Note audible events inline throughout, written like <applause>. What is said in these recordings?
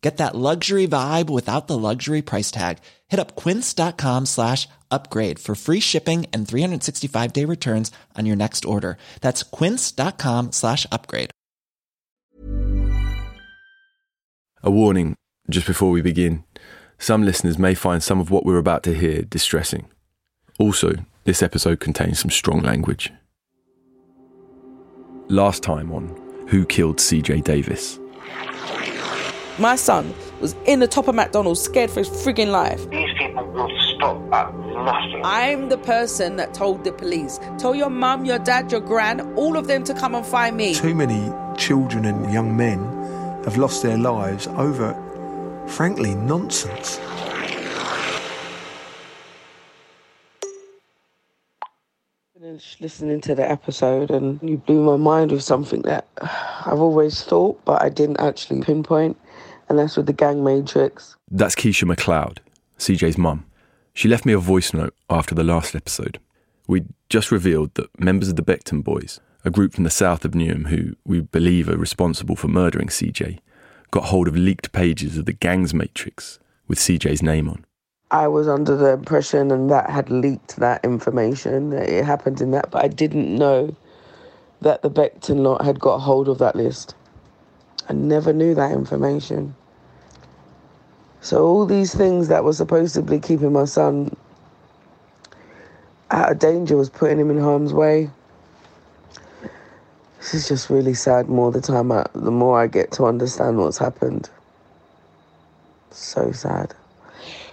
Get that luxury vibe without the luxury price tag. Hit up quince.com slash upgrade for free shipping and 365 day returns on your next order. That's quince.com slash upgrade. A warning just before we begin. Some listeners may find some of what we're about to hear distressing. Also, this episode contains some strong language. Last time on Who Killed CJ Davis? My son was in the top of McDonald's, scared for his frigging life. These people will stop at nothing. I'm the person that told the police. Tell your mum, your dad, your gran, all of them to come and find me. Too many children and young men have lost their lives over, frankly, nonsense. Finished listening to the episode and you blew my mind with something that I've always thought, but I didn't actually pinpoint, and that's with the gang matrix. That's Keisha McLeod, CJ's mum. She left me a voice note after the last episode. We just revealed that members of the Beckton Boys, a group from the south of Newham who we believe are responsible for murdering CJ, got hold of leaked pages of the gang's matrix with CJ's name on. I was under the impression, and that had leaked that information, that it happened in that, but I didn't know that the Beckton lot had got hold of that list. I never knew that information. So all these things that were supposedly keeping my son out of danger was putting him in harm's way. This is just really sad. More the time, I, the more I get to understand what's happened. So sad.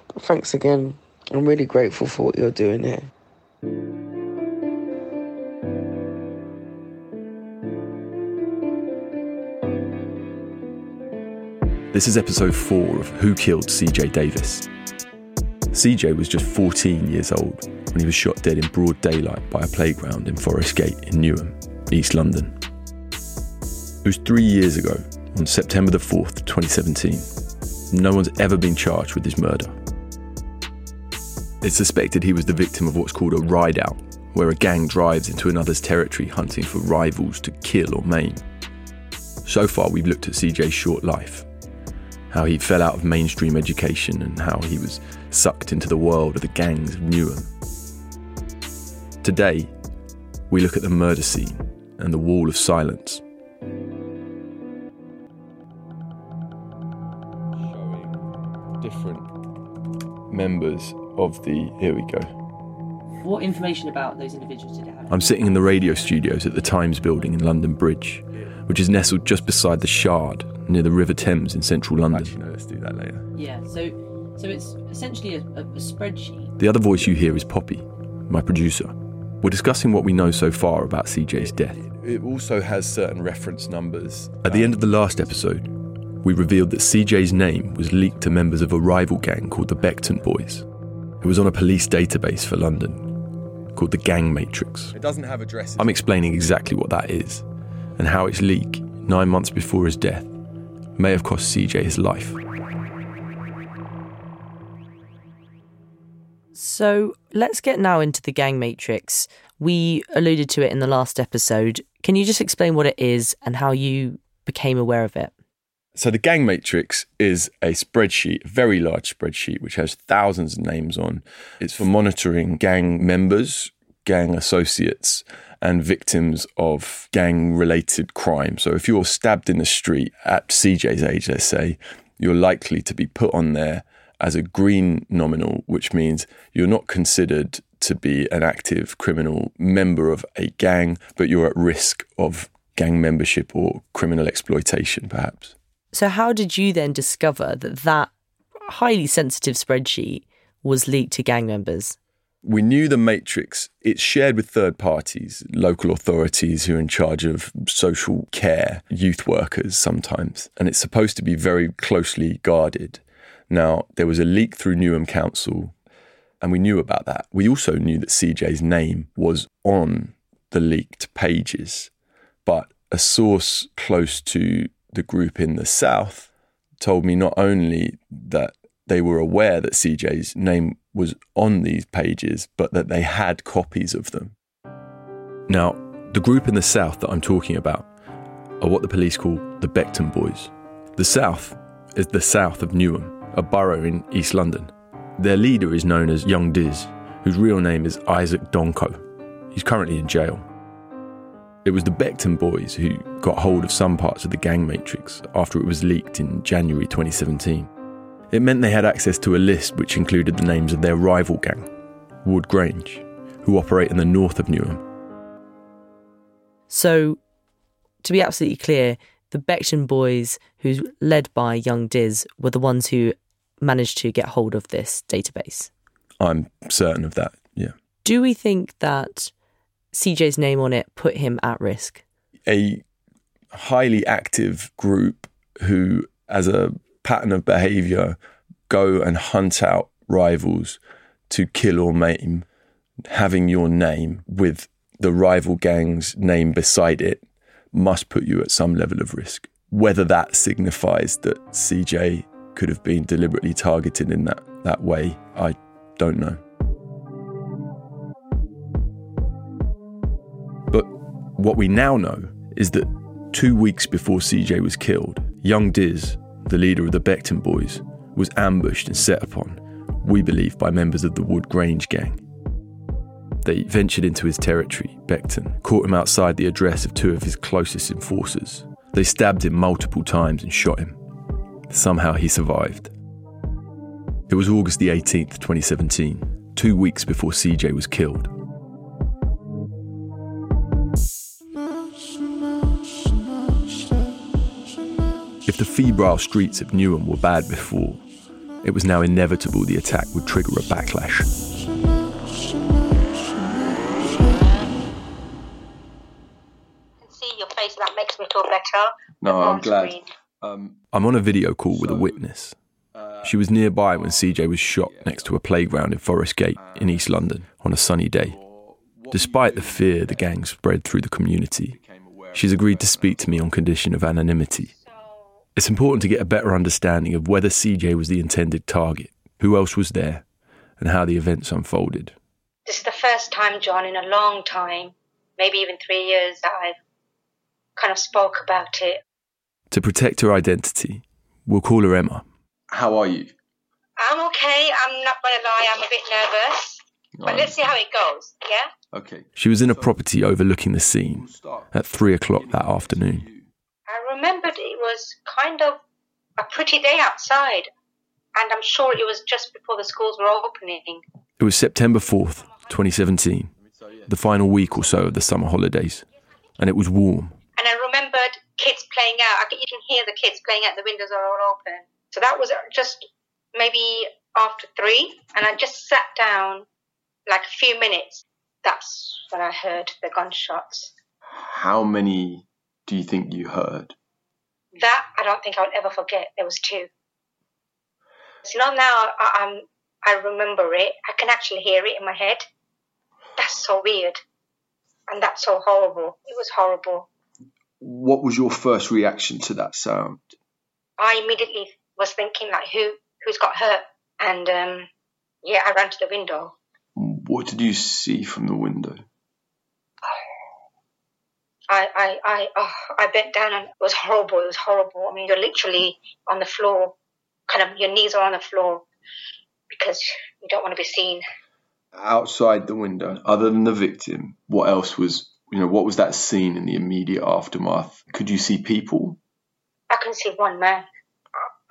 But thanks again. I'm really grateful for what you're doing here. This is episode 4 of Who Killed CJ Davis. CJ was just 14 years old when he was shot dead in broad daylight by a playground in Forest Gate in Newham, East London. It was three years ago, on September the 4th, 2017. No one's ever been charged with his murder. It's suspected he was the victim of what's called a ride out, where a gang drives into another's territory hunting for rivals to kill or maim. So far, we've looked at CJ's short life, how he fell out of mainstream education, and how he was sucked into the world of the gangs of Newham. Today, we look at the murder scene and the wall of silence. Showing different members of the. Here we go. What information about those individuals did it have? I'm sitting in the radio studios at the Times building in London Bridge, which is nestled just beside the Shard, near the River Thames in central London. Actually, no, let's do that later. Yeah, so so it's essentially a, a, a spreadsheet. The other voice you hear is Poppy, my producer. We're discussing what we know so far about CJ's death. It also has certain reference numbers. At the end of the um, last episode, we revealed that CJ's name was leaked to members of a rival gang called the Beckton Boys. It was on a police database for London called the Gang Matrix. It doesn't have addresses. I'm explaining exactly what that is and how its leak, nine months before his death, may have cost CJ his life. So let's get now into the gang matrix. We alluded to it in the last episode. Can you just explain what it is and how you became aware of it? So the gang matrix is a spreadsheet, a very large spreadsheet, which has thousands of names on. It's for monitoring gang members, gang associates, and victims of gang related crime. So if you're stabbed in the street at CJ's age, let's say, you're likely to be put on there as a green nominal, which means you're not considered to be an active criminal member of a gang, but you're at risk of gang membership or criminal exploitation, perhaps. So, how did you then discover that that highly sensitive spreadsheet was leaked to gang members? We knew the matrix, it's shared with third parties, local authorities who are in charge of social care, youth workers sometimes, and it's supposed to be very closely guarded. Now, there was a leak through Newham Council, and we knew about that. We also knew that CJ's name was on the leaked pages, but a source close to the group in the South told me not only that they were aware that CJ's name was on these pages, but that they had copies of them. Now, the group in the South that I'm talking about are what the police call the Beckton Boys. The South is the south of Newham, a borough in East London. Their leader is known as Young Diz, whose real name is Isaac Donko. He's currently in jail. It was the Beckton boys who got hold of some parts of the gang matrix after it was leaked in January 2017. It meant they had access to a list which included the names of their rival gang, Woodgrange, who operate in the north of Newham. So, to be absolutely clear, the Beckton boys, who's led by young Diz, were the ones who managed to get hold of this database. I'm certain of that, yeah. Do we think that CJ's name on it put him at risk? A highly active group who, as a pattern of behavior, go and hunt out rivals to kill or maim, having your name with the rival gang's name beside it must put you at some level of risk. Whether that signifies that CJ could have been deliberately targeted in that, that way, I don't know. But what we now know is that two weeks before CJ was killed, young Diz, the leader of the Beckton boys, was ambushed and set upon, we believe, by members of the Woodgrange gang. They ventured into his territory, Beckton, caught him outside the address of two of his closest enforcers. They stabbed him multiple times and shot him. Somehow he survived. It was August the 18th, 2017, two weeks before CJ was killed. If the febrile streets of Newham were bad before, it was now inevitable the attack would trigger a backlash. see your face, that makes me feel better. No, I'm glad. Um, I'm on a video call with a witness. She was nearby when CJ was shot next to a playground in Forest Gate in East London on a sunny day. Despite the fear the gang spread through the community, she's agreed to speak to me on condition of anonymity. It's important to get a better understanding of whether CJ was the intended target, who else was there, and how the events unfolded. This is the first time, John, in a long time, maybe even three years, that I've kind of spoke about it. To protect her identity, we'll call her Emma. How are you? I'm okay. I'm not going to lie. I'm a bit nervous. But let's see how it goes, yeah? Okay. She was in a property overlooking the scene at three o'clock that afternoon remembered it was kind of a pretty day outside, and I'm sure it was just before the schools were opening. It was September 4th, 2017, the final week or so of the summer holidays, and it was warm. And I remembered kids playing out. You can hear the kids playing out, the windows are all open. So that was just maybe after three, and I just sat down like a few minutes. That's when I heard the gunshots. How many do you think you heard? that I don't think I'll ever forget. There was two. So now I, I'm, I remember it. I can actually hear it in my head. That's so weird, and that's so horrible. It was horrible. What was your first reaction to that sound? I immediately was thinking like, who who's got hurt? And um, yeah, I ran to the window. What did you see from the window? I, I, I, oh, I bent down and it was horrible. It was horrible. I mean, you're literally on the floor, kind of your knees are on the floor because you don't want to be seen. Outside the window, other than the victim, what else was, you know, what was that scene in the immediate aftermath? Could you see people? I couldn't see one man.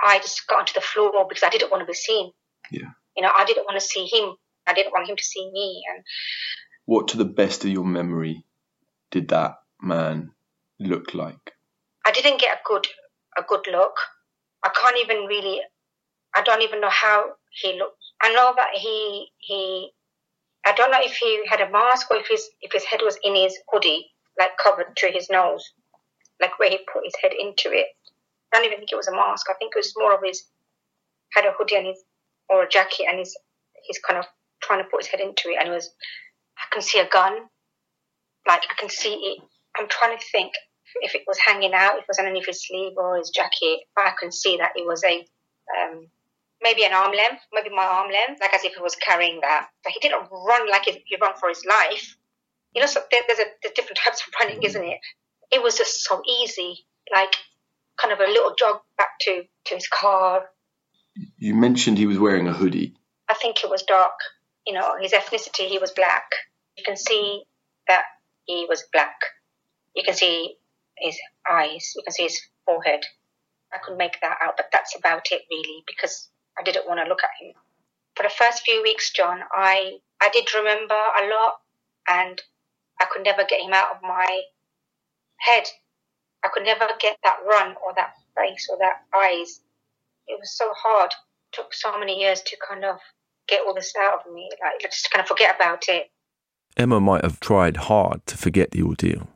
I just got onto the floor because I didn't want to be seen. Yeah. You know, I didn't want to see him I didn't want him to see me. And What, to the best of your memory, did that man look like? I didn't get a good a good look. I can't even really. I don't even know how he looked. I know that he he. I don't know if he had a mask or if his if his head was in his hoodie, like covered to his nose, like where he put his head into it. I don't even think it was a mask. I think it was more of his had a hoodie and his or a jacket and he's he's kind of trying to put his head into it and it was I can see a gun. Like I can see it. I'm trying to think if it was hanging out, if it was underneath his sleeve or his jacket, but I can see that it was a um, maybe an arm length, maybe my arm length, like as if he was carrying that. But he didn't run like he run for his life. You know, so there, there's, a, there's different types of running, isn't it? It was just so easy, like kind of a little jog back to, to his car. You mentioned he was wearing a hoodie. I think it was dark. You know, his ethnicity, he was black. You can see that he was black. You can see his eyes. You can see his forehead. I could make that out, but that's about it really because I didn't want to look at him. For the first few weeks, John, I I did remember a lot, and I could never get him out of my head. I could never get that run or that face or that eyes. It was so hard. It took so many years to kind of get all this out of me, like just kind of forget about it. Emma might have tried hard to forget the ordeal,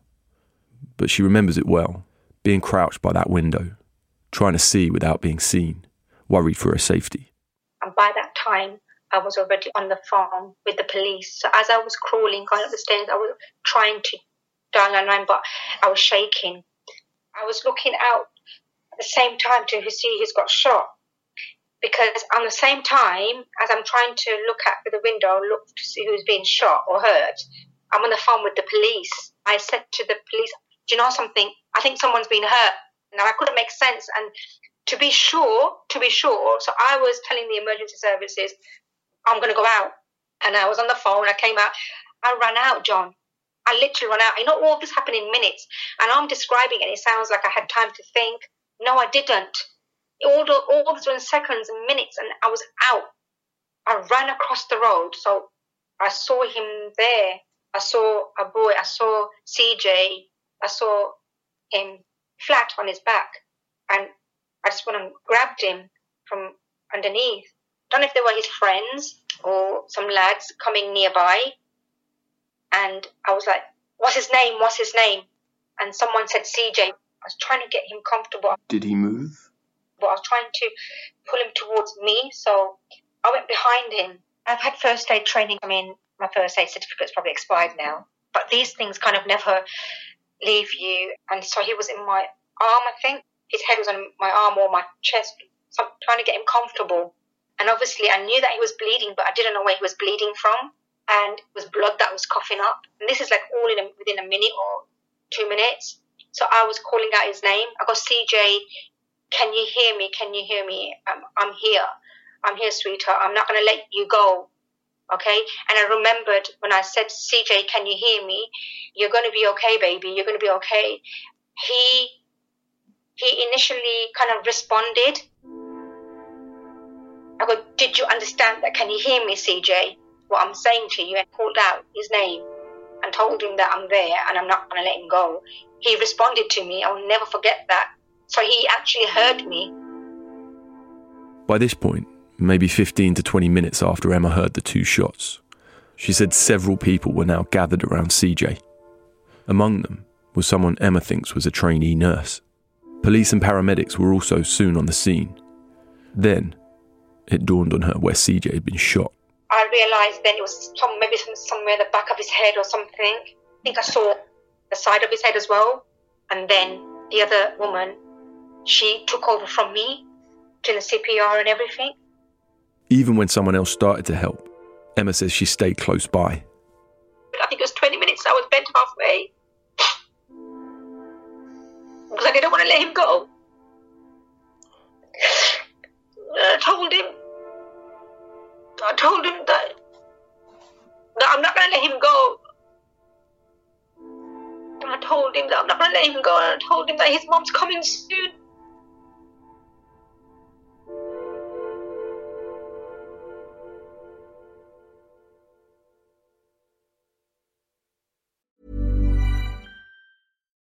but she remembers it well, being crouched by that window, trying to see without being seen, worried for her safety. And by that time, I was already on the farm with the police. So as I was crawling, going up the stairs, I was trying to dial 999, but I was shaking. I was looking out at the same time to see who's got shot. Because on the same time, as I'm trying to look out the window, look to see who's being shot or hurt, I'm on the phone with the police. I said to the police, Do you know something? I think someone's been hurt. Now I couldn't make sense. And to be sure, to be sure, so I was telling the emergency services, I'm going to go out. And I was on the phone. I came out. I ran out, John. I literally ran out. You know, all of this happened in minutes. And I'm describing it. It sounds like I had time to think. No, I didn't. All, the, all this in seconds and minutes, and I was out. I ran across the road. So I saw him there. I saw a boy. I saw CJ. I saw him flat on his back. And I just went and grabbed him from underneath. Don't know if they were his friends or some lads coming nearby. And I was like, What's his name? What's his name? And someone said CJ. I was trying to get him comfortable. Did he move? But I was trying to pull him towards me. So I went behind him. I've had first aid training. I mean, my first aid certificate's probably expired now. But these things kind of never leave you. And so he was in my arm, I think. His head was on my arm or my chest. So I'm trying to get him comfortable. And obviously, I knew that he was bleeding, but I didn't know where he was bleeding from. And it was blood that was coughing up. And this is like all in a, within a minute or two minutes. So I was calling out his name. I go, CJ, can you hear me? Can you hear me? I'm, I'm here. I'm here, sweetheart. I'm not going to let you go. Okay? And I remembered when I said, CJ, can you hear me? You're going to be okay, baby. You're going to be okay. He he initially kind of responded. I go, Did you understand that? Can you hear me, CJ? What I'm saying to you, and called out his name and told him that I'm there and I'm not going to let him go. He responded to me. I'll never forget that. So he actually heard me. By this point, maybe 15 to 20 minutes after Emma heard the two shots, she said several people were now gathered around CJ. Among them was someone Emma thinks was a trainee nurse. Police and paramedics were also soon on the scene. Then, it dawned on her where CJ had been shot. I realised then it was some, maybe some, somewhere the back of his head or something. I think I saw the side of his head as well. And then the other woman, she took over from me, doing the CPR and everything. Even when someone else started to help, Emma says she stayed close by. I think it was 20 minutes, I was bent halfway. Because I didn't want to let him go. I told him, I told him that, that I'm not going to let him go. And I told him that I'm not going to let him go. And I told him that his mom's coming soon.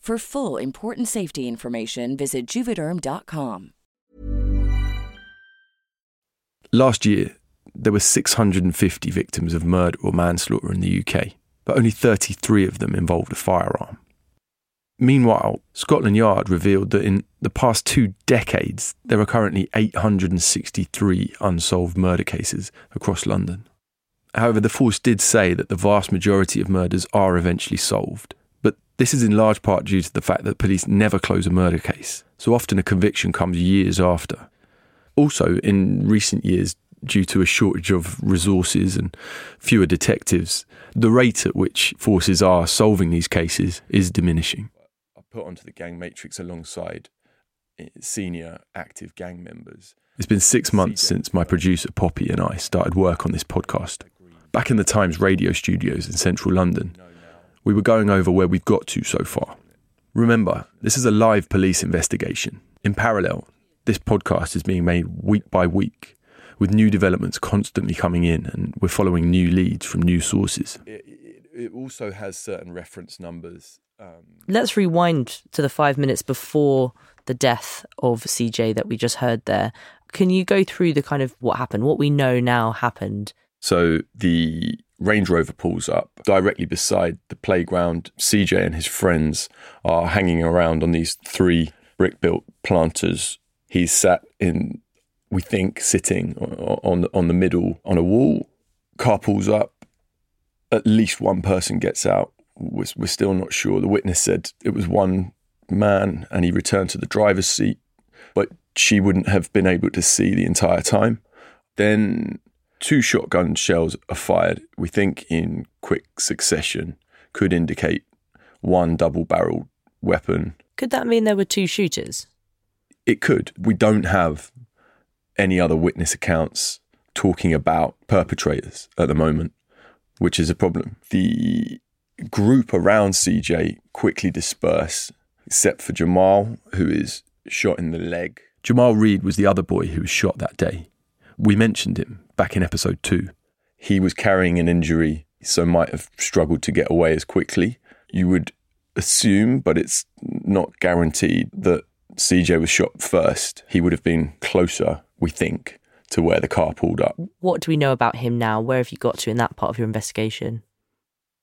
For full important safety information, visit juvederm.com. Last year, there were 650 victims of murder or manslaughter in the UK, but only 33 of them involved a firearm. Meanwhile, Scotland Yard revealed that in the past two decades, there are currently 863 unsolved murder cases across London. However, the force did say that the vast majority of murders are eventually solved, this is in large part due to the fact that police never close a murder case, so often a conviction comes years after. Also, in recent years, due to a shortage of resources and fewer detectives, the rate at which forces are solving these cases is diminishing. I put onto the gang matrix alongside eh, senior active gang members. It's been six months since my producer Poppy and I started work on this podcast. Back in the Times radio studios in central London, we were going over where we've got to so far. Remember, this is a live police investigation. In parallel, this podcast is being made week by week, with new developments constantly coming in, and we're following new leads from new sources. It, it, it also has certain reference numbers. Um, Let's rewind to the five minutes before the death of CJ that we just heard there. Can you go through the kind of what happened, what we know now happened? So the Range Rover pulls up directly beside the playground. CJ and his friends are hanging around on these three brick built planters. He's sat in, we think, sitting on, on the middle on a wall. Car pulls up. At least one person gets out. We're, we're still not sure. The witness said it was one man and he returned to the driver's seat, but she wouldn't have been able to see the entire time. Then two shotgun shells are fired, we think in quick succession, could indicate one double barreled weapon. Could that mean there were two shooters? It could. We don't have any other witness accounts talking about perpetrators at the moment, which is a problem. The group around CJ quickly disperse, except for Jamal, who is shot in the leg. Jamal Reed was the other boy who was shot that day. We mentioned him back in episode two. He was carrying an injury, so might have struggled to get away as quickly. You would assume, but it's not guaranteed, that CJ was shot first. He would have been closer, we think, to where the car pulled up. What do we know about him now? Where have you got to in that part of your investigation?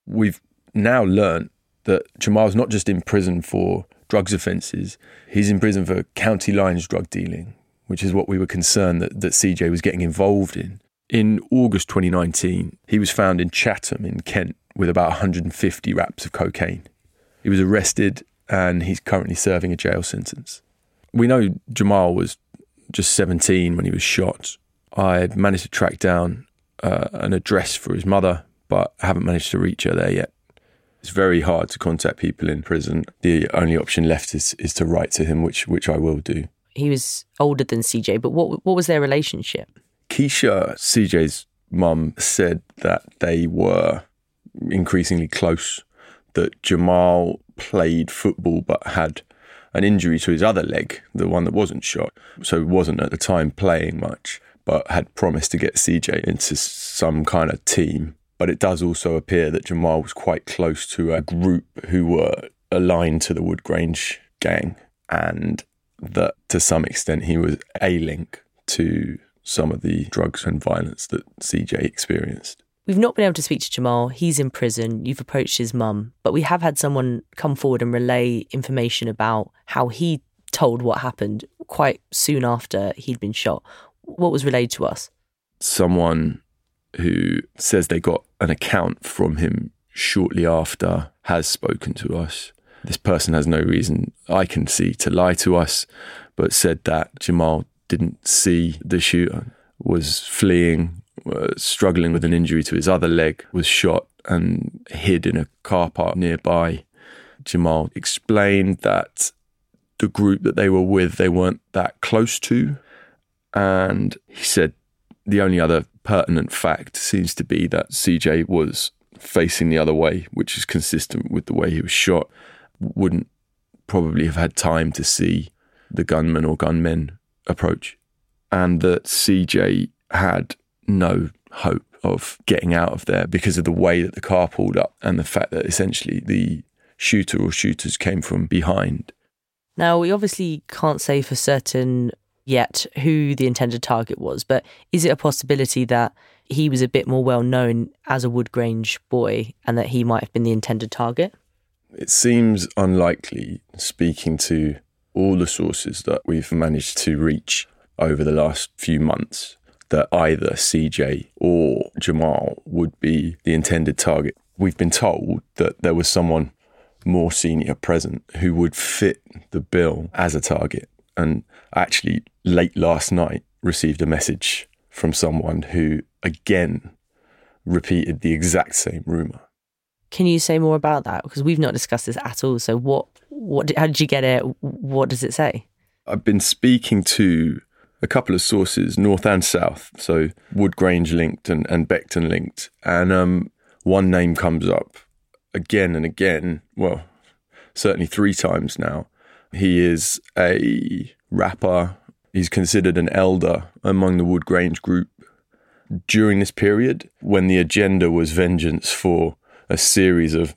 We've now learnt that Jamal's not just in prison for drugs offences, he's in prison for county lines drug dealing, which is what we were concerned that, that CJ was getting involved in. In August 2019, he was found in Chatham in Kent with about 150 wraps of cocaine. He was arrested and he's currently serving a jail sentence. We know Jamal was just 17 when he was shot. I managed to track down uh, an address for his mother, but I haven't managed to reach her there yet. It's very hard to contact people in prison. The only option left is, is to write to him, which which I will do. He was older than CJ, but what what was their relationship? Keisha, CJ's mum, said that they were increasingly close. That Jamal played football but had an injury to his other leg, the one that wasn't shot, so wasn't at the time playing much, but had promised to get CJ into some kind of team. But it does also appear that Jamal was quite close to a group who were aligned to the Woodgrange gang, and that to some extent he was a link to some of the drugs and violence that CJ experienced. We've not been able to speak to Jamal. He's in prison. You've approached his mum, but we have had someone come forward and relay information about how he told what happened quite soon after he'd been shot. What was relayed to us? Someone who says they got an account from him shortly after has spoken to us. This person has no reason I can see to lie to us, but said that Jamal didn't see the shooter, was fleeing uh, struggling with an injury to his other leg, was shot and hid in a car park nearby. Jamal explained that the group that they were with, they weren't that close to. And he said the only other pertinent fact seems to be that CJ was facing the other way, which is consistent with the way he was shot. Wouldn't probably have had time to see the gunman or gunmen approach. And that CJ had no hope of getting out of there because of the way that the car pulled up and the fact that essentially the shooter or shooters came from behind. Now, we obviously can't say for certain yet who the intended target was, but is it a possibility that he was a bit more well known as a Woodgrange boy and that he might have been the intended target? It seems unlikely, speaking to all the sources that we've managed to reach over the last few months, that either CJ or Jamal would be the intended target. We've been told that there was someone more senior present who would fit the bill as a target. And actually, late last night, received a message from someone who again repeated the exact same rumor. Can you say more about that? Because we've not discussed this at all. So, what, what, how did you get it? What does it say? I've been speaking to a couple of sources, north and south. So Woodgrange linked and, and Beckton linked. And um, one name comes up again and again. Well, certainly three times now. He is a rapper. He's considered an elder among the Woodgrange group. During this period, when the agenda was vengeance for a series of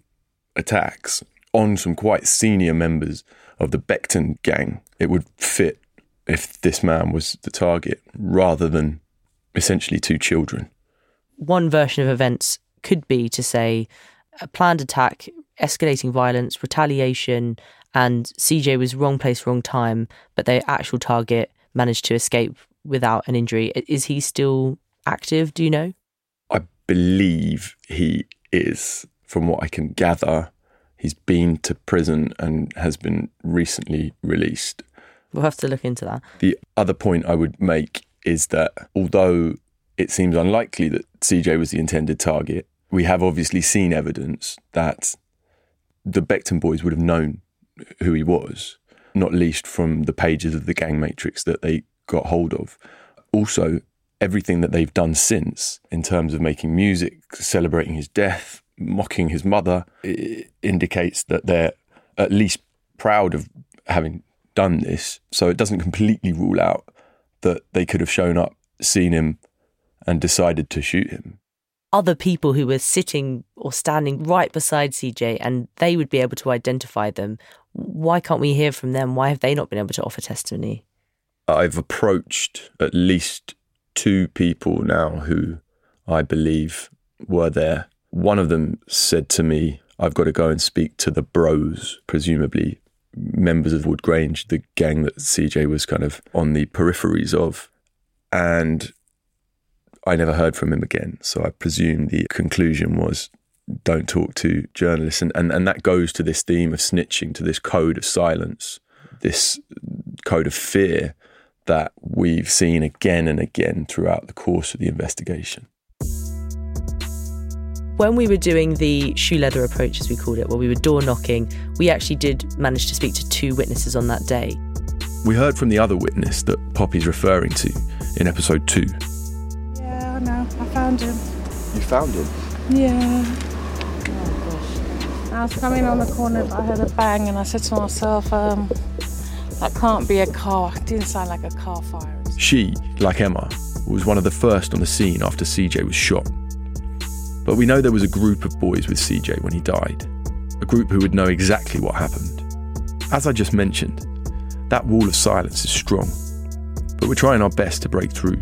attacks on some quite senior members of the Beckton gang, it would fit if this man was the target rather than essentially two children. One version of events could be to say a planned attack, escalating violence, retaliation, and CJ was wrong place, wrong time, but their actual target managed to escape without an injury. Is he still active? Do you know? I believe he is, from what I can gather. He's been to prison and has been recently released. We'll have to look into that. The other point I would make is that although it seems unlikely that CJ was the intended target, we have obviously seen evidence that the Beckton boys would have known who he was, not least from the pages of the gang matrix that they got hold of. Also, everything that they've done since in terms of making music, celebrating his death, mocking his mother, indicates that they're at least proud of having done this. So it doesn't completely rule out that they could have shown up, seen him, and decided to shoot him. Other people who were sitting or standing right beside CJ and they would be able to identify them. Why can't we hear from them? Why have they not been able to offer testimony? I've approached at least two people now who I believe were there. One of them said to me, I've got to go and speak to the bros, presumably members of Woodgrange, the gang that CJ was kind of on the peripheries of. And I never heard from him again. So I presume the conclusion was don't talk to journalists. And, and, and that goes to this theme of snitching, to this code of silence, this code of fear that we've seen again and again throughout the course of the investigation. When we were doing the shoe leather approach, as we called it, where we were door knocking, we actually did manage to speak to two witnesses on that day. We heard from the other witness that Poppy's referring to in episode two. Yeah, I know. I found him. You found him? Yeah. Oh, gosh. I was coming on the corner, I heard a bang, and I said to myself, um, that can't be a car. It didn't sound like a car fire. She, like Emma, was one of the first on the scene after CJ was shot. But we know there was a group of boys with CJ when he died, a group who would know exactly what happened. As I just mentioned, that wall of silence is strong, but we're trying our best to break through.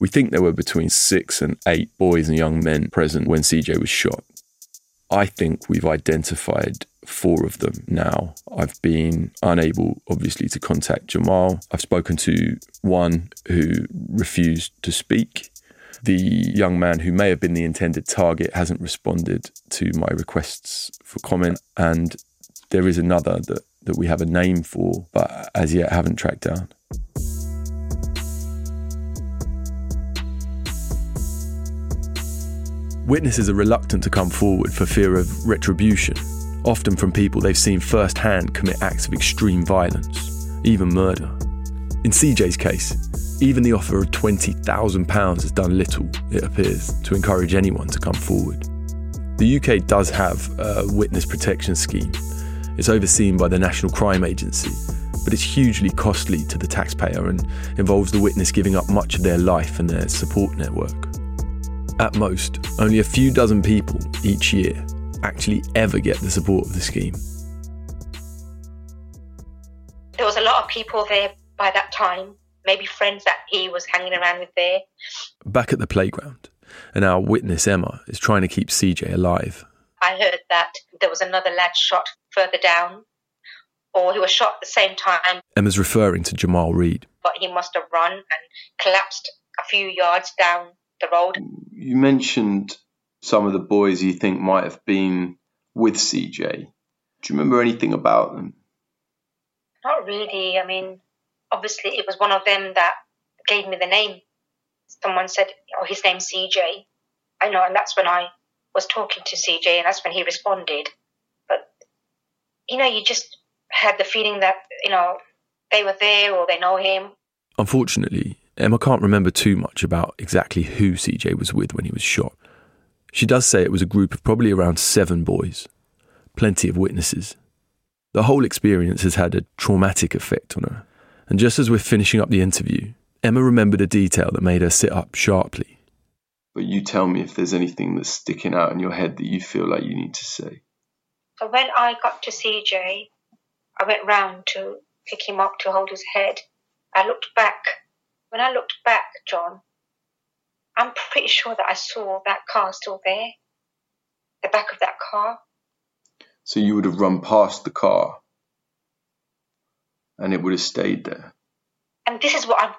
We think there were between six and eight boys and young men present when CJ was shot. I think we've identified four of them now. I've been unable, obviously, to contact Jamal. I've spoken to one who refused to speak. The young man who may have been the intended target hasn't responded to my requests for comment. And there is another that, that we have a name for, but as yet haven't tracked down. Witnesses are reluctant to come forward for fear of retribution, often from people they've seen firsthand commit acts of extreme violence, even murder. In CJ's case, even the offer of £20,000 has done little, it appears, to encourage anyone to come forward. The UK does have a witness protection scheme. It's overseen by the National Crime Agency, but it's hugely costly to the taxpayer and involves the witness giving up much of their life and their support network. At most, only a few dozen people each year actually ever get the support of the scheme. There was a lot of people there by that time, maybe friends that he was hanging around with there. Back at the playground, and our witness Emma is trying to keep CJ alive. I heard that there was another lad shot further down, or he was shot at the same time, Emma's referring to Jamal Reed. but he must have run and collapsed a few yards down the road. You mentioned some of the boys you think might have been with CJ. Do you remember anything about them? Not really. I mean, obviously, it was one of them that gave me the name. Someone said, "Oh, his name's CJ." I know, and that's when I was talking to CJ, and that's when he responded. But you know, you just had the feeling that you know they were there or they know him. Unfortunately, Emma can't remember too much about exactly who CJ was with when he was shot. She does say it was a group of probably around seven boys, plenty of witnesses. The whole experience has had a traumatic effect on her. And just as we're finishing up the interview, Emma remembered a detail that made her sit up sharply. But you tell me if there's anything that's sticking out in your head that you feel like you need to say. So when I got to CJ, I went round to pick him up to hold his head. I looked back. When I looked back, John, I'm pretty sure that I saw that car still there. The back of that car. So you would have run past the car and it would have stayed there. And this is what I'm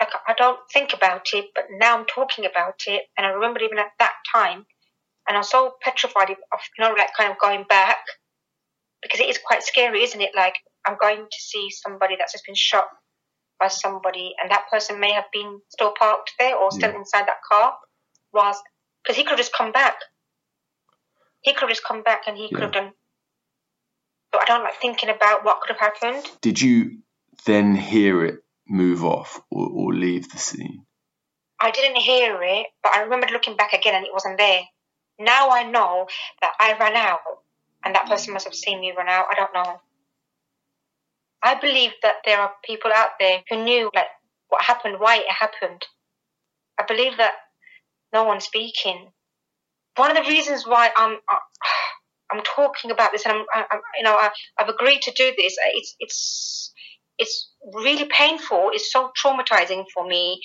like. I don't think about it, but now I'm talking about it, and I remember even at that time, and I'm so petrified of you know, like kind of going back because it is quite scary, isn't it? Like I'm going to see somebody that's just been shot by somebody, and that person may have been still parked there or still Yeah. inside that car, whilst because he could have just come back. He could have just come back, and he could have done. But I don't like thinking about what could have happened. Did you then hear it move off or, or leave the scene? I didn't hear it, but I remembered looking back again and it wasn't there. Now I know that I ran out and that person must have seen me run out. I don't know. I believe that there are people out there who knew like what happened, why it happened. I believe that no one's speaking. One of the reasons why I'm <sighs> I'm talking about this and I'm, I'm you know I, I've agreed to do this. It's it's it's really painful. It's so traumatizing for me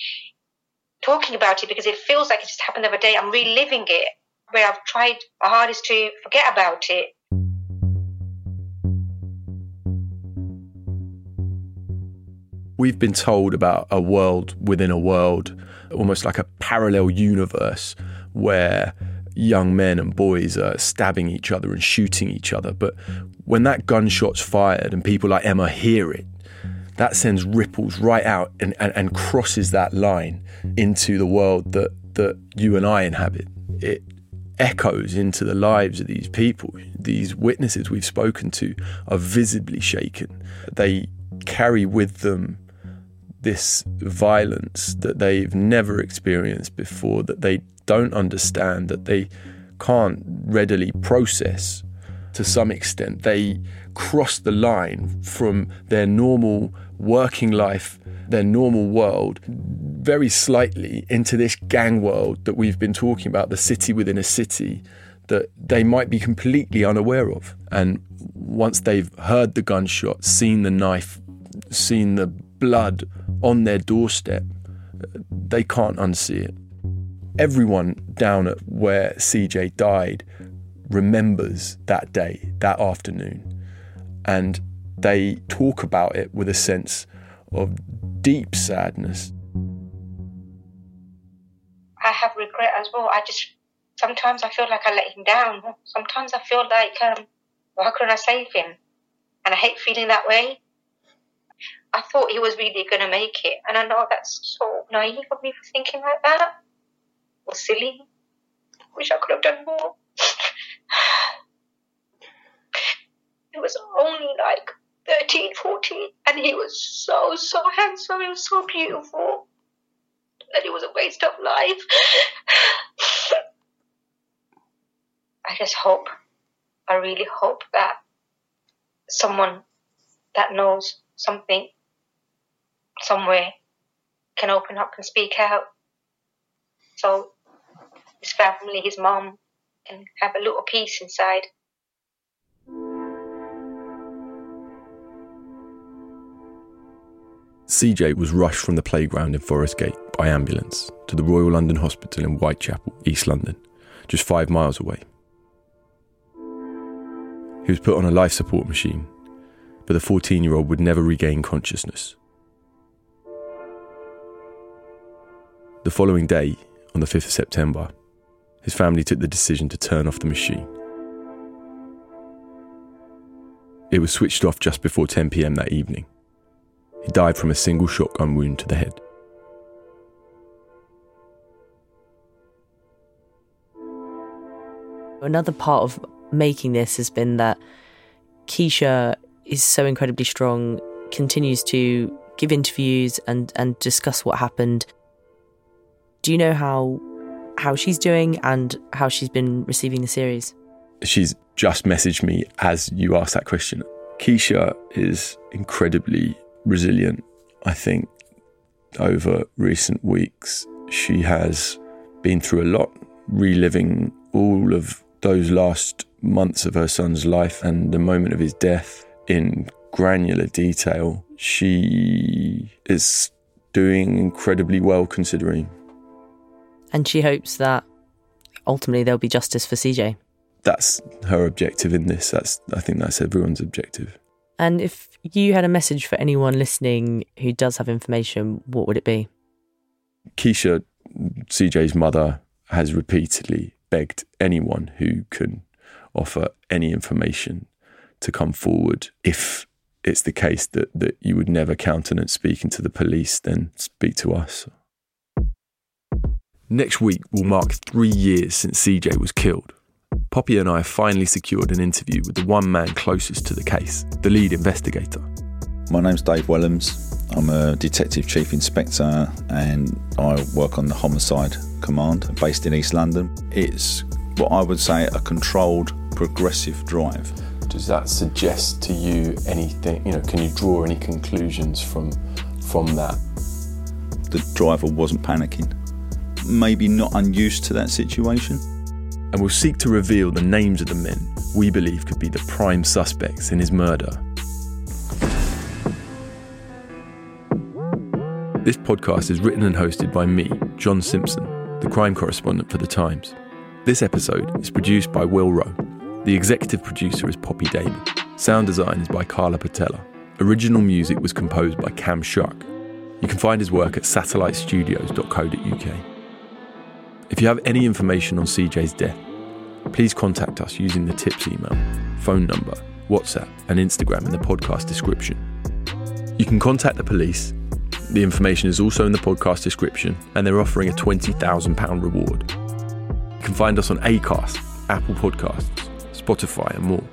talking about it because it feels like it just happened the other day. I'm reliving it where I've tried my hardest to forget about it. We've been told about a world within a world, almost like a parallel universe where young men and boys are stabbing each other and shooting each other. But when that gunshot's fired and people like Emma hear it, that sends ripples right out and, and, and crosses that line into the world that, that you and I inhabit. It echoes into the lives of these people. These witnesses we've spoken to are visibly shaken. They carry with them this violence that they've never experienced before, that they don't understand, that they can't readily process to some extent. They cross the line from their normal working life, their normal world, very slightly into this gang world that we've been talking about, the city within a city that they might be completely unaware of. And once they've heard the gunshot, seen the knife, seen the blood on their doorstep, they can't unsee it. Everyone down at where CJ died remembers that day, that afternoon, and they talk about it with a sense of deep sadness. I have regret as well. I just sometimes I feel like I let him down. Sometimes I feel like um, why couldn't I save him? And I hate feeling that way. I thought he was really going to make it, and I know that's so naive of me for thinking like that. Or silly. Wish I could have done more. <sighs> it was only like 13, 14, and he was so, so handsome. He was so beautiful. And it was a waste of life. <sighs> I just hope, I really hope that someone that knows something somewhere can open up and speak out. So his family, his mom, can have a little peace inside. CJ was rushed from the playground in Forest Gate by ambulance to the Royal London Hospital in Whitechapel, East London, just five miles away. He was put on a life support machine, but the 14 year old would never regain consciousness. The following day, on the 5th of September, his family took the decision to turn off the machine. It was switched off just before 10 pm that evening. He died from a single shotgun wound to the head. Another part of making this has been that Keisha is so incredibly strong, continues to give interviews and, and discuss what happened. Do you know how how she's doing and how she's been receiving the series? She's just messaged me as you asked that question. Keisha is incredibly resilient. I think over recent weeks, she has been through a lot, reliving all of those last months of her son's life and the moment of his death in granular detail. She is doing incredibly well considering. And she hopes that ultimately there'll be justice for CJ. That's her objective in this. That's I think that's everyone's objective. And if you had a message for anyone listening who does have information, what would it be? Keisha, CJ's mother, has repeatedly begged anyone who can offer any information to come forward. If it's the case that, that you would never countenance speaking to the police, then speak to us. Next week will mark three years since CJ was killed. Poppy and I finally secured an interview with the one man closest to the case, the lead investigator. My name's Dave Wellams. I'm a Detective Chief Inspector and I work on the Homicide Command based in East London. It's what I would say a controlled progressive drive. Does that suggest to you anything, you know, can you draw any conclusions from from that? The driver wasn't panicking. Maybe not unused to that situation. And we'll seek to reveal the names of the men we believe could be the prime suspects in his murder. This podcast is written and hosted by me, John Simpson, the crime correspondent for The Times. This episode is produced by Will Rowe. The executive producer is Poppy Damon. Sound design is by Carla Patella. Original music was composed by Cam Shark. You can find his work at satellitestudios.co.uk. If you have any information on CJ's death, please contact us using the tips email, phone number, WhatsApp, and Instagram in the podcast description. You can contact the police. The information is also in the podcast description, and they're offering a £20,000 reward. You can find us on Acast, Apple Podcasts, Spotify, and more.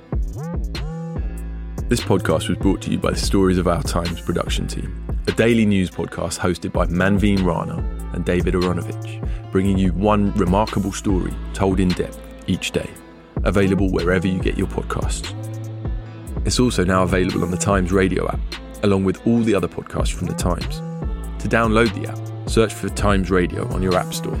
This podcast was brought to you by the Stories of Our Times production team, a daily news podcast hosted by Manveen Rana and David Aaronovitch, bringing you one remarkable story told in depth each day, available wherever you get your podcasts. It's also now available on the Times radio app, along with all the other podcasts from the Times. To download the app, search for Times Radio on your App Store.